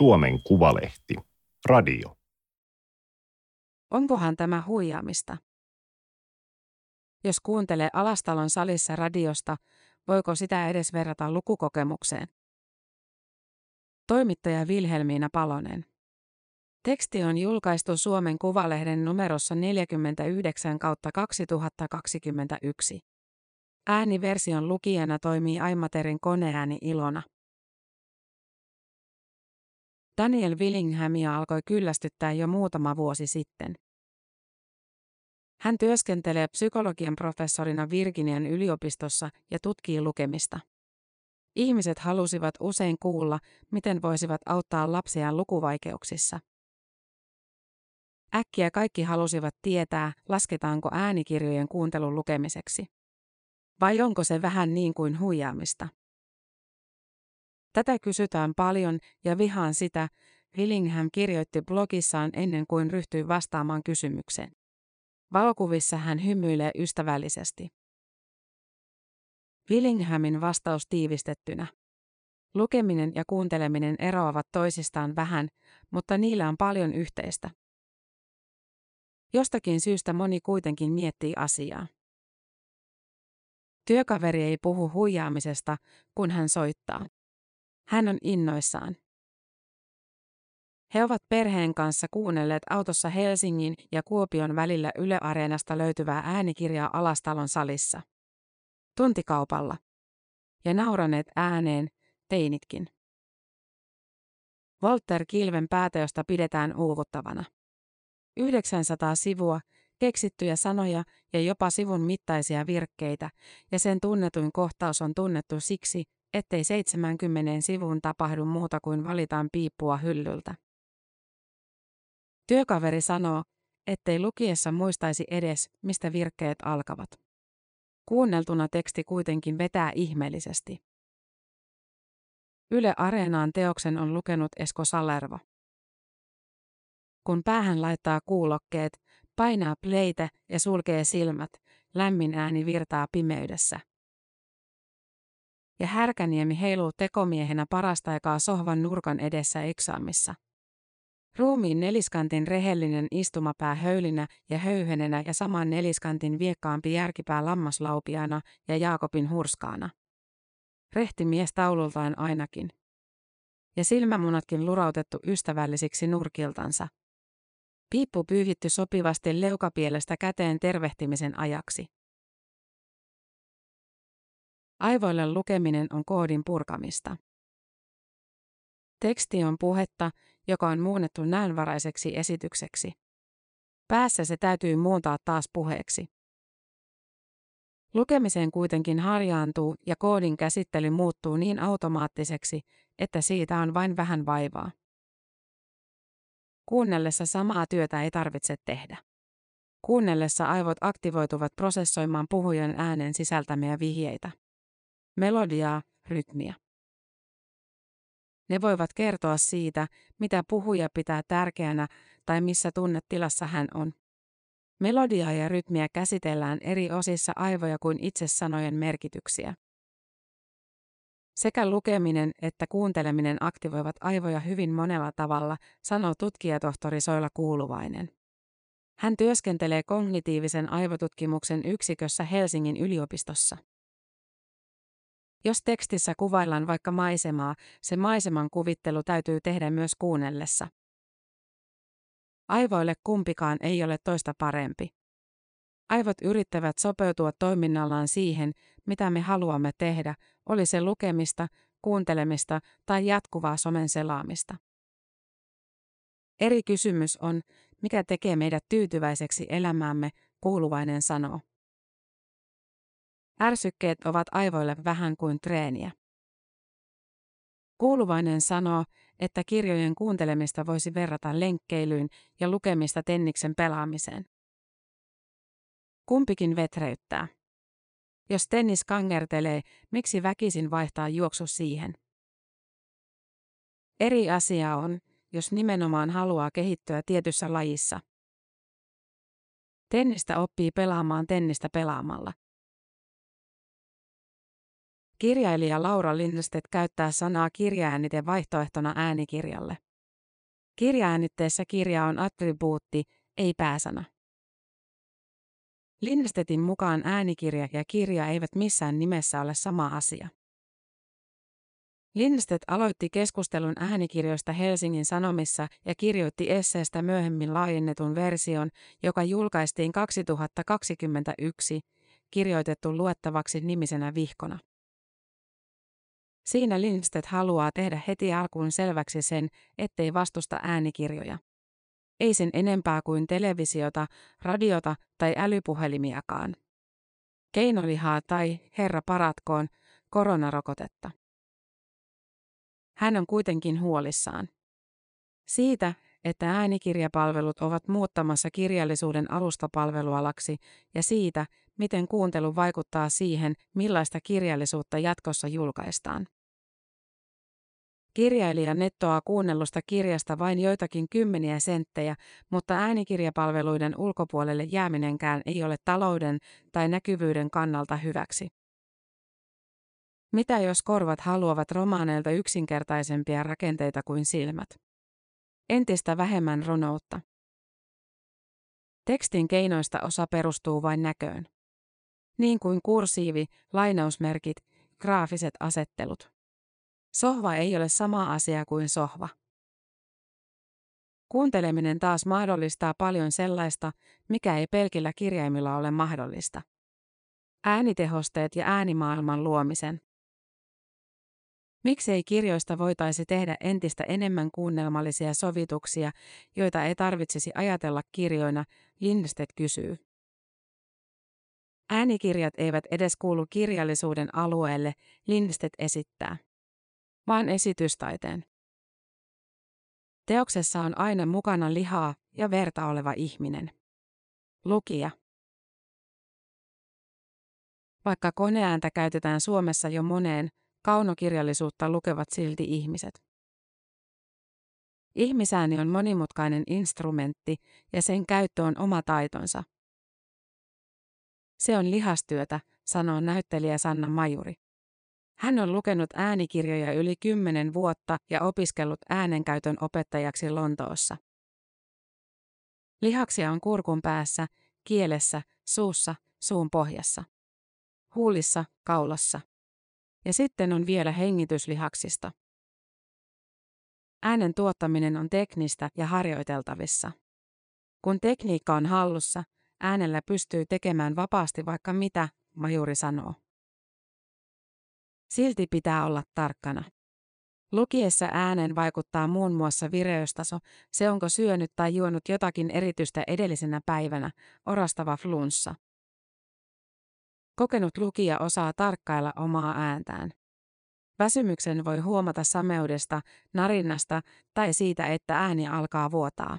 Suomen Kuvalehti. Radio. Onkohan tämä huijaamista? Jos kuuntelee Alastalon salissa radiosta, voiko sitä edes verrata lukukokemukseen? Toimittaja Vilhelmiina Palonen. Teksti on julkaistu Suomen Kuvalehden numerossa 49 kautta 2021. Ääniversion lukijana toimii Aimaterin koneääni Ilona. Daniel Willinghamia alkoi kyllästyttää jo muutama vuosi sitten. Hän työskentelee psykologian professorina Virginian yliopistossa ja tutkii lukemista. Ihmiset halusivat usein kuulla, miten voisivat auttaa lapsiaan lukuvaikeuksissa. Äkkiä kaikki halusivat tietää, lasketaanko äänikirjojen kuuntelun lukemiseksi. Vai onko se vähän niin kuin huijaamista? Tätä kysytään paljon ja vihaan sitä, Willingham kirjoitti blogissaan ennen kuin ryhtyi vastaamaan kysymykseen. Valokuvissa hän hymyilee ystävällisesti. Willinghamin vastaus tiivistettynä. Lukeminen ja kuunteleminen eroavat toisistaan vähän, mutta niillä on paljon yhteistä. Jostakin syystä moni kuitenkin miettii asiaa. Työkaveri ei puhu huijaamisesta, kun hän soittaa. Hän on innoissaan. He ovat perheen kanssa kuunnelleet autossa Helsingin ja Kuopion välillä Yle Areenasta löytyvää äänikirjaa Alastalon salissa. Tuntikaupalla. Ja nauraneet ääneen, teinitkin. Walter Kilven päätöstä pidetään uuvuttavana. 900 sivua, keksittyjä sanoja ja jopa sivun mittaisia virkkeitä, ja sen tunnetuin kohtaus on tunnettu siksi, ettei 70 sivun tapahdu muuta kuin valitaan piippua hyllyltä. Työkaveri sanoo, ettei lukiessa muistaisi edes, mistä virkkeet alkavat. Kuunneltuna teksti kuitenkin vetää ihmeellisesti. Yle Areenaan teoksen on lukenut Esko Salervo. Kun päähän laittaa kuulokkeet, painaa playtä ja sulkee silmät, lämmin ääni virtaa pimeydessä. Ja Härkäniemi heiluu tekomiehenä parasta aikaa sohvan nurkan edessä eksaamissa. Ruumiin neliskantin rehellinen istumapää höylinä ja höyhenenä ja saman neliskantin viekkaampi järkipää lammaslaupiana ja Jaakobin hurskaana. Rehti mies taulultaan ainakin. Ja silmämunatkin lurautettu ystävällisiksi nurkiltansa. Piippu pyyhitty sopivasti leukapielestä käteen tervehtimisen ajaksi. Aivoille lukeminen on koodin purkamista. Teksti on puhetta, joka on muunnettu näönvaraiseksi esitykseksi. Päässä se täytyy muuntaa taas puheeksi. Lukemiseen kuitenkin harjaantuu ja koodin käsittely muuttuu niin automaattiseksi, että siitä on vain vähän vaivaa. Kuunnellessa samaa työtä ei tarvitse tehdä. Kuunnellessa aivot aktivoituvat prosessoimaan puhujan äänen sisältämiä vihjeitä. Melodiaa, rytmiä. Ne voivat kertoa siitä, mitä puhuja pitää tärkeänä tai missä tunnetilassa hän on. Melodiaa ja rytmiä käsitellään eri osissa aivoja kuin itse sanojen merkityksiä. Sekä lukeminen että kuunteleminen aktivoivat aivoja hyvin monella tavalla, sanoo tutkijatohtori Soila Kuuluvainen. Hän työskentelee kognitiivisen aivotutkimuksen yksikössä Helsingin yliopistossa. Jos tekstissä kuvaillaan vaikka maisemaa, se maiseman kuvittelu täytyy tehdä myös kuunnellessa. Aivoille kumpikaan ei ole toista parempi. Aivot yrittävät sopeutua toiminnallaan siihen, mitä me haluamme tehdä, oli se lukemista, kuuntelemista tai jatkuvaa somen selaamista. Eri kysymys on, mikä tekee meidät tyytyväiseksi elämäämme, kuuluvainen sanoo. Ärsykkeet ovat aivoille vähän kuin treeniä. Kuuluvainen sanoo, että kirjojen kuuntelemista voisi verrata lenkkeilyyn ja lukemista tenniksen pelaamiseen. Kumpikin vetreyttää. Jos tennis kangertelee, miksi väkisin vaihtaa juoksu siihen? Eri asia on, jos nimenomaan haluaa kehittyä tietyssä lajissa. Tennistä oppii pelaamaan tennistä pelaamalla. Kirjailija Laura Lindstedt käyttää sanaa kirjaäänite vaihtoehtona äänikirjalle. Kirjaäänitteessä kirja on attribuutti, ei pääsana. Lindstedtin mukaan äänikirja ja kirja eivät missään nimessä ole sama asia. Lindstedt aloitti keskustelun äänikirjoista Helsingin Sanomissa ja kirjoitti esseestä myöhemmin laajennetun version, joka julkaistiin 2021, kirjoitettu luettavaksi nimisenä vihkona. Siinä Lindstedt haluaa tehdä heti alkuun selväksi sen, ettei vastusta äänikirjoja. Ei sen enempää kuin televisiota, radiota tai älypuhelimiakaan. Keinolihaa tai, herra paratkoon, koronarokotetta. Hän on kuitenkin huolissaan. Siitä, että äänikirjapalvelut ovat muuttamassa kirjallisuuden alustapalvelualaksi ja siitä, miten kuuntelu vaikuttaa siihen, millaista kirjallisuutta jatkossa julkaistaan. Kirjailija nettoaa kuunnellusta kirjasta vain joitakin kymmeniä senttejä, mutta äänikirjapalveluiden ulkopuolelle jääminenkään ei ole talouden tai näkyvyyden kannalta hyväksi. Mitä jos korvat haluavat romaaneilta yksinkertaisempia rakenteita kuin silmät? Entistä vähemmän runoutta. Tekstin keinoista osa perustuu vain näköön. Niin kuin kursiivi, lainausmerkit, graafiset asettelut. Sohva ei ole sama asia kuin sohva. Kuunteleminen taas mahdollistaa paljon sellaista, mikä ei pelkillä kirjaimilla ole mahdollista. Äänitehosteet ja äänimaailman luomisen. Miksei kirjoista voitaisi tehdä entistä enemmän kuunnelmallisia sovituksia, joita ei tarvitsisi ajatella kirjoina, Lindstedt kysyy. Äänikirjat eivät edes kuulu kirjallisuuden alueelle, Lindstedt esittää, vaan esitystaiteen. Teoksessa on aina mukana lihaa ja verta oleva ihminen. Lukija. Vaikka koneääntä käytetään Suomessa jo moneen, kaunokirjallisuutta lukevat silti ihmiset. Ihmisääni on monimutkainen instrumentti ja sen käyttö on oma taitonsa. Se on lihastyötä, sanoo näyttelijä Sanna Majuri. Hän on lukenut äänikirjoja yli kymmenen vuotta ja opiskellut äänenkäytön opettajaksi Lontoossa. Lihaksia on kurkun päässä, kielessä, suussa, suun pohjassa. Huulissa, kaulassa. Ja sitten on vielä hengityslihaksista. Äänen tuottaminen on teknistä ja harjoiteltavissa. Kun tekniikka on hallussa, äänellä pystyy tekemään vapaasti vaikka mitä, majuri sanoo. Silti pitää olla tarkkana. Lukiessa äänen vaikuttaa muun muassa vireystaso, se onko syönyt tai juonut jotakin erityistä edellisenä päivänä, orastava flunssa. Kokenut lukija osaa tarkkailla omaa ääntään. Väsymyksen voi huomata sameudesta, narinnasta tai siitä, että ääni alkaa vuotaa.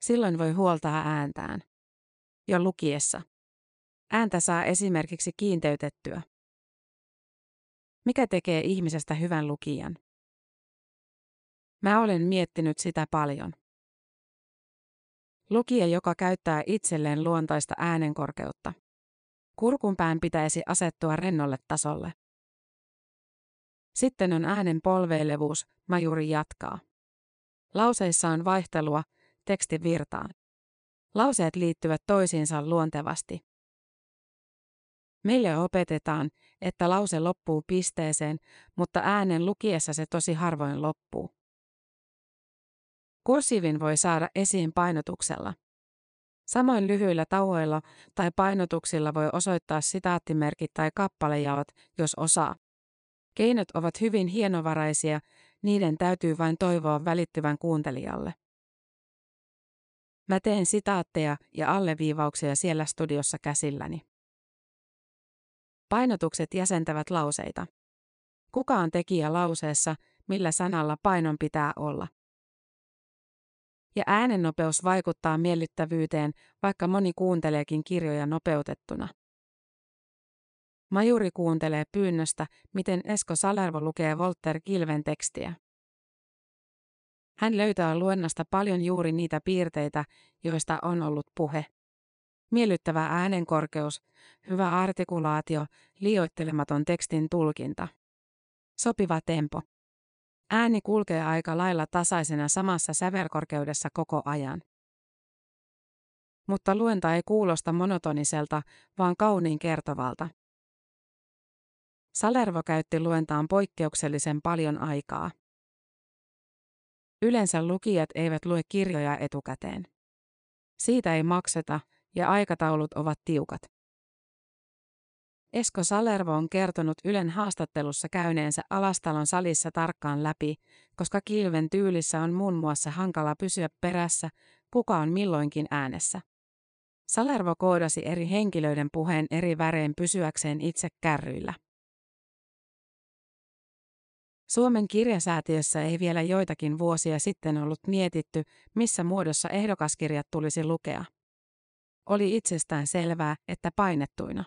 Silloin voi huoltaa ääntään. Jo lukiessa. Ääntä saa esimerkiksi kiinteytettyä. Mikä tekee ihmisestä hyvän lukijan? Mä olen miettinyt sitä paljon. Lukija, joka käyttää itselleen luontaista äänenkorkeutta. Kurkunpään pitäisi asettua rennolle tasolle. Sitten on äänen polveilevuus, majuri jatkaa. Lauseissa on vaihtelua, teksti virtaan. Lauseet liittyvät toisiinsa luontevasti. Meille opetetaan, että lause loppuu pisteeseen, mutta äänen lukiessa se tosi harvoin loppuu. Kursiivin voi saada esiin painotuksella. Samoin lyhyillä tauoilla tai painotuksilla voi osoittaa sitaattimerkit tai kappalejaot, jos osaa. Keinot ovat hyvin hienovaraisia, niiden täytyy vain toivoa välittyvän kuuntelijalle. Mä teen sitaatteja ja alleviivauksia siellä studiossa käsilläni. Painotukset jäsentävät lauseita. Kuka on tekijä lauseessa, millä sanalla painon pitää olla? Ja äänennopeus vaikuttaa miellyttävyyteen, vaikka moni kuunteleekin kirjoja nopeutettuna. Majuri kuuntelee pyynnöstä, miten Esko Salervo lukee Volter Kilven tekstiä. Hän löytää luennasta paljon juuri niitä piirteitä, joista on ollut puhe. Miellyttävä äänenkorkeus, hyvä artikulaatio, liioittelematon tekstin tulkinta. Sopiva tempo. Ääni kulkee aika lailla tasaisena samassa sävelkorkeudessa koko ajan. Mutta luenta ei kuulosta monotoniselta, vaan kauniin kertovalta. Salervo käytti luentaan poikkeuksellisen paljon aikaa. Yleensä lukijat eivät lue kirjoja etukäteen. Siitä ei makseta ja aikataulut ovat tiukat. Esko Salervo on kertonut Ylen haastattelussa käyneensä Alastalon salissa tarkkaan läpi, koska Kilven tyylissä on muun muassa hankala pysyä perässä, kuka on milloinkin äänessä. Salervo koodasi eri henkilöiden puheen eri värein pysyäkseen itse kärryillä. Suomen kirjasäätiössä ei vielä joitakin vuosia sitten ollut mietitty, missä muodossa ehdokaskirjat tulisi lukea. Oli itsestään selvää, että painettuina.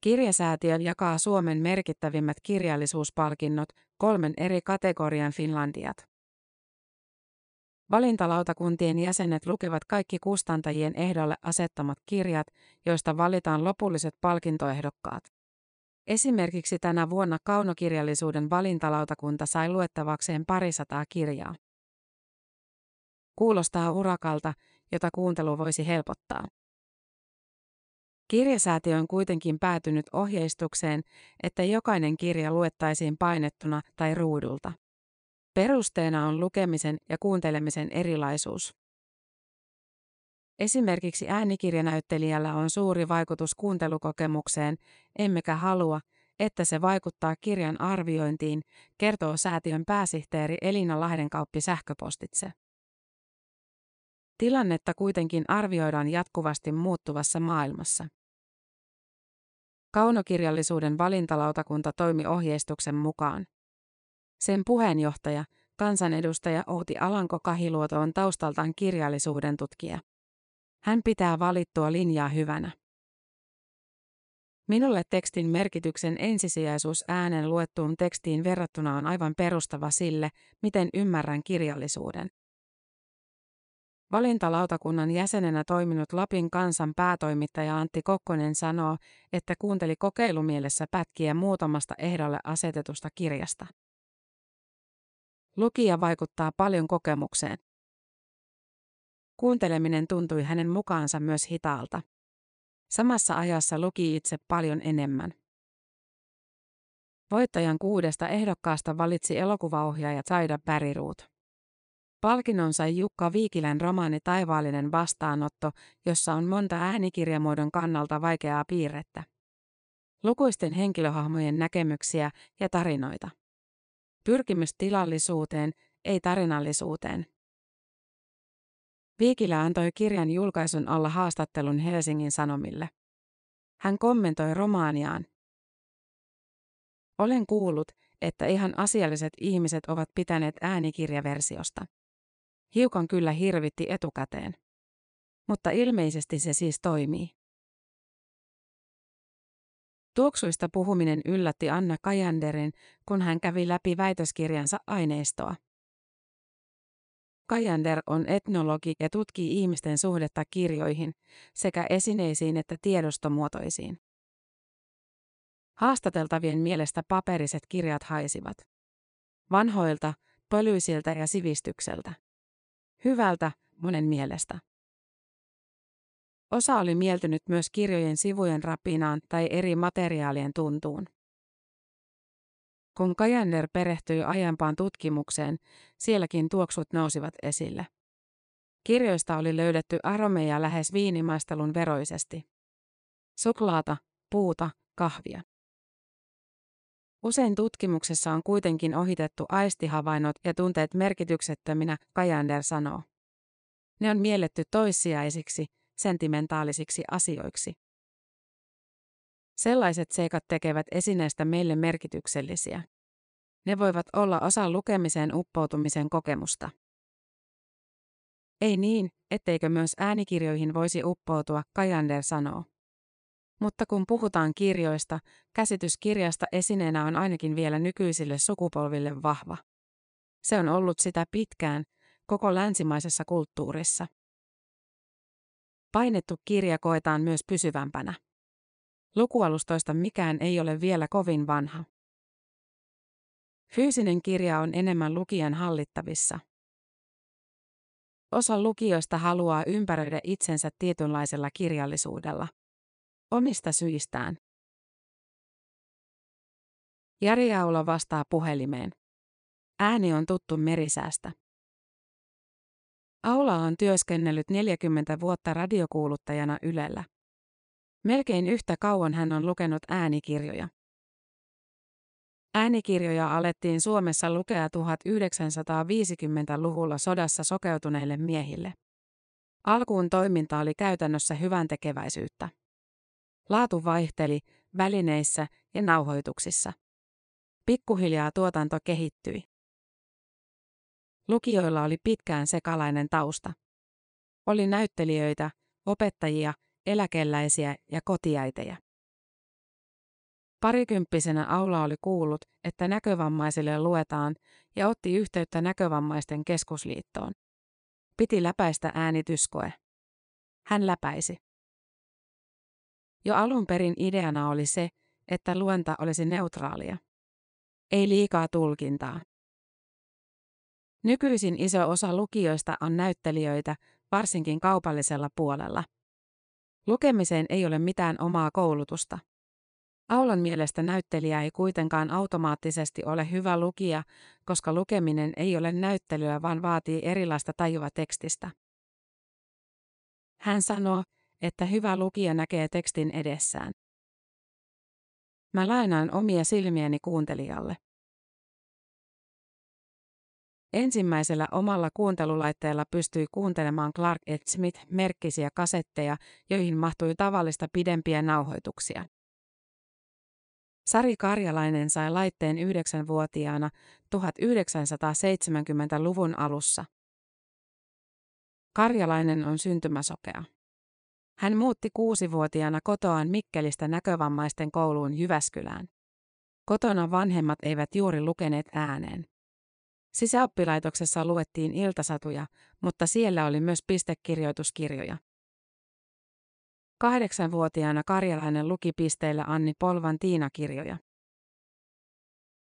Kirjasäätiö jakaa Suomen merkittävimmät kirjallisuuspalkinnot kolmen eri kategorian Finlandiat. Valintalautakuntien jäsenet lukevat kaikki kustantajien ehdolle asettamat kirjat, joista valitaan lopulliset palkintoehdokkaat. Esimerkiksi tänä vuonna kaunokirjallisuuden valintalautakunta sai luettavakseen parisataa kirjaa. Kuulostaa urakalta, jota kuuntelu voisi helpottaa. Kirjasäätiö on kuitenkin päätynyt ohjeistukseen, että jokainen kirja luettaisiin painettuna tai ruudulta. Perusteena on lukemisen ja kuuntelemisen erilaisuus. Esimerkiksi äänikirjanäyttelijällä on suuri vaikutus kuuntelukokemukseen, emmekä halua, että se vaikuttaa kirjan arviointiin, kertoo säätiön pääsihteeri Elina Lahdenkauppi sähköpostitse. Tilannetta kuitenkin arvioidaan jatkuvasti muuttuvassa maailmassa. Kaunokirjallisuuden valintalautakunta toimi ohjeistuksen mukaan. Sen puheenjohtaja, kansanedustaja Outi Alanko Kahiluoto on taustaltaan kirjallisuuden tutkija. Hän pitää valittua linjaa hyvänä. Minulle tekstin merkityksen ensisijaisuus äänen luettuun tekstiin verrattuna on aivan perustava sille, miten ymmärrän kirjallisuuden. Valintalautakunnan jäsenenä toiminut Lapin kansan päätoimittaja Antti Kokkonen sanoo, että kuunteli kokeilumielessä pätkiä muutamasta ehdolle asetetusta kirjasta. Lukija vaikuttaa paljon kokemukseen. Kuunteleminen tuntui hänen mukaansa myös hitaalta. Samassa ajassa luki itse paljon enemmän. Voittajan kuudesta ehdokkaasta valitsi elokuvaohjaaja Saida Päriruut. Palkinnon sai Jukka Viikilän romaani Taivaallinen vastaanotto, jossa on monta äänikirjamuodon kannalta vaikeaa piirrettä. Lukuisten henkilöhahmojen näkemyksiä ja tarinoita. Pyrkimys tilallisuuteen, ei tarinallisuuteen. Viikilä antoi kirjan julkaisun alla haastattelun Helsingin Sanomille. Hän kommentoi romaaniaan. Olen kuullut, että ihan asialliset ihmiset ovat pitäneet äänikirjaversiosta. Hiukan kyllä hirvitti etukäteen. Mutta ilmeisesti se siis toimii. Tuoksuista puhuminen yllätti Anna Kajanderin, kun hän kävi läpi väitöskirjansa aineistoa. Kajander on etnologi ja tutkii ihmisten suhdetta kirjoihin, sekä esineisiin että tiedostomuotoisiin. Haastateltavien mielestä paperiset kirjat haisivat. Vanhoilta, pölyisiltä ja sivistykseltä. Hyvältä, monen mielestä. Osa oli mieltynyt myös kirjojen sivujen rapinaan tai eri materiaalien tuntuun. Kun Kajander perehtyi aiempaan tutkimukseen, sielläkin tuoksut nousivat esille. Kirjoista oli löydetty aromeja lähes viinimaistelun veroisesti. Suklaata, puuta, kahvia. Usein tutkimuksessa on kuitenkin ohitettu aistihavainnot ja tunteet merkityksettöminä, Kajander sanoo. Ne on mielletty toissijaisiksi, sentimentaalisiksi asioiksi. Sellaiset seikat tekevät esineestä meille merkityksellisiä. Ne voivat olla osa lukemiseen uppoutumisen kokemusta. Ei niin, etteikö myös äänikirjoihin voisi uppoutua, Kajander sanoo. Mutta kun puhutaan kirjoista, käsitys kirjasta esineenä on ainakin vielä nykyisille sukupolville vahva. Se on ollut sitä pitkään, koko länsimaisessa kulttuurissa. Painettu kirja koetaan myös pysyvämpänä. Lukualustoista mikään ei ole vielä kovin vanha. Fyysinen kirja on enemmän lukijan hallittavissa. Osa lukijoista haluaa ympäröidä itsensä tietynlaisella kirjallisuudella. Omista syistään. Jari Aula vastaa puhelimeen. Ääni on tuttu merisäästä. Aula on työskennellyt 40 vuotta radiokuuluttajana Ylellä. Melkein yhtä kauan hän on lukenut äänikirjoja. Äänikirjoja alettiin Suomessa lukea 1950-luvulla sodassa sokeutuneille miehille. Alkuun toiminta oli käytännössä hyvän tekeväisyyttä. Laatu vaihteli välineissä ja nauhoituksissa. Pikkuhiljaa tuotanto kehittyi. Lukijoilla oli pitkään sekalainen tausta. Oli näyttelijöitä, opettajia, eläkeläisiä ja kotiäitejä. Parikymppisenä Aula oli kuullut, että näkövammaisille luetaan ja otti yhteyttä näkövammaisten keskusliittoon. Piti läpäistä äänityskoe. Hän läpäisi. Jo alun perin ideana oli se, että luenta olisi neutraalia. Ei liikaa tulkintaa. Nykyisin iso osa lukijoista on näyttelijöitä, varsinkin kaupallisella puolella. Lukemiseen ei ole mitään omaa koulutusta. Aulan mielestä näyttelijä ei kuitenkaan automaattisesti ole hyvä lukija, koska lukeminen ei ole näyttelyä vaan vaatii erilaista tajua tekstistä. Hän sanoo, että hyvä lukija näkee tekstin edessään. Mä lainaan omia silmiäni kuuntelijalle. Ensimmäisellä omalla kuuntelulaitteella pystyi kuuntelemaan Clark et Smith-merkkisiä kasetteja, joihin mahtui tavallista pidempiä nauhoituksia. Sari Karjalainen sai laitteen yhdeksänvuotiaana 1970-luvun alussa. Karjalainen on syntymäsokea. Hän muutti kuusivuotiaana kotoaan Mikkelistä näkövammaisten kouluun Jyväskylään. Kotona vanhemmat eivät juuri lukeneet ääneen. Sisäoppilaitoksessa luettiin iltasatuja, mutta siellä oli myös pistekirjoituskirjoja. Kahdeksanvuotiaana Karjalainen luki pisteillä Anni Polvan Tiina-kirjoja.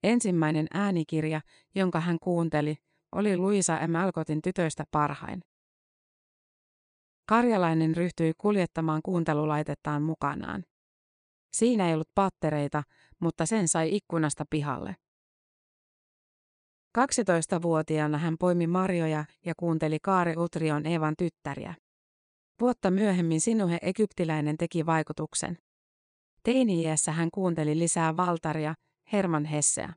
Ensimmäinen äänikirja, jonka hän kuunteli, oli Luisa M. Alkotin tytöistä parhain. Karjalainen ryhtyi kuljettamaan kuuntelulaitettaan mukanaan. Siinä ei ollut pattereita, mutta sen sai ikkunasta pihalle. 12-vuotiaana hän poimi marjoja ja kuunteli Kaari Utrion Evan tyttäriä. Vuotta myöhemmin Sinuhe egyptiläinen teki vaikutuksen. Teini-iässä hän kuunteli lisää Valtaria, Herman Hesseä.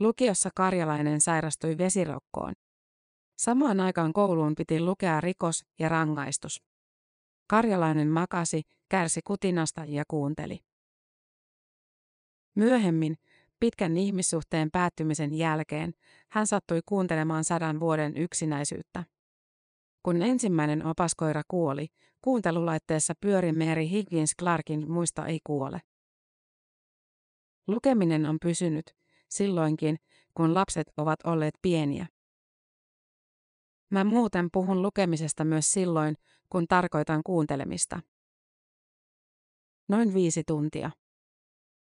Lukiossa karjalainen sairastui vesirokkoon. Samaan aikaan kouluun piti lukea rikos ja rangaistus. Karjalainen makasi, kärsi kutinasta ja kuunteli. Myöhemmin, pitkän ihmissuhteen päättymisen jälkeen, hän sattui kuuntelemaan sadan vuoden yksinäisyyttä. Kun ensimmäinen opaskoira kuoli, kuuntelulaitteessa pyöri Mary Higgins Clarkin muista ei kuole. Lukeminen on pysynyt, silloinkin, kun lapset ovat olleet pieniä. Mä muuten puhun lukemisesta myös silloin, kun tarkoitan kuuntelemista. Noin viisi tuntia.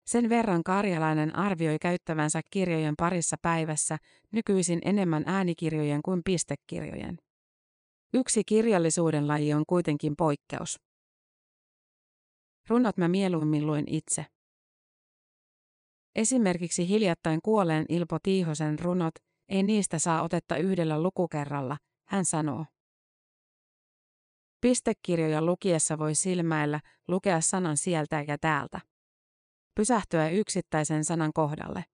Sen verran karjalainen arvioi käyttävänsä kirjojen parissa päivässä, nykyisin enemmän äänikirjojen kuin pistekirjojen. Yksi kirjallisuuden laji on kuitenkin poikkeus. Runot mä mieluummin luen itse. Esimerkiksi hiljattain kuolleen Ilpo Tiihosen runot, ei niistä saa otetta yhdellä lukukerralla, hän sanoo. Pistekirjoja lukiessa voi silmäillä, lukea sanan sieltä ja täältä. Pysähtyä yksittäisen sanan kohdalle.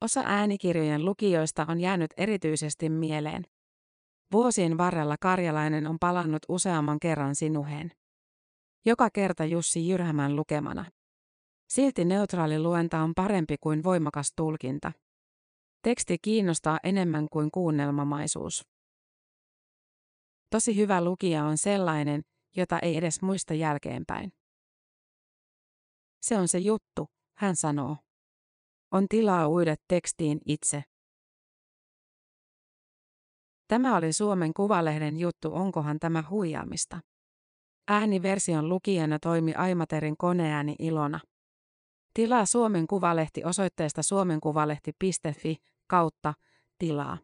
Osa äänikirjojen lukijoista on jäänyt erityisesti mieleen. Vuosien varrella karjalainen on palannut useamman kerran sinuheen. Joka kerta Jussi Jyrhämän lukemana. Silti neutraali luenta on parempi kuin voimakas tulkinta. Teksti kiinnostaa enemmän kuin kuunnelmamaisuus. Tosi hyvä lukija on sellainen, jota ei edes muista jälkeenpäin. Se on se juttu, hän sanoo. On tilaa uida tekstiin itse. Tämä oli Suomen Kuvalehden juttu Onkohan tämä huijaamista? Ääniversion lukijana toimi Aimaterin koneääni Ilona. Tilaa Suomen Kuvalehti osoitteesta suomenkuvalehti.fi kautta tilaa.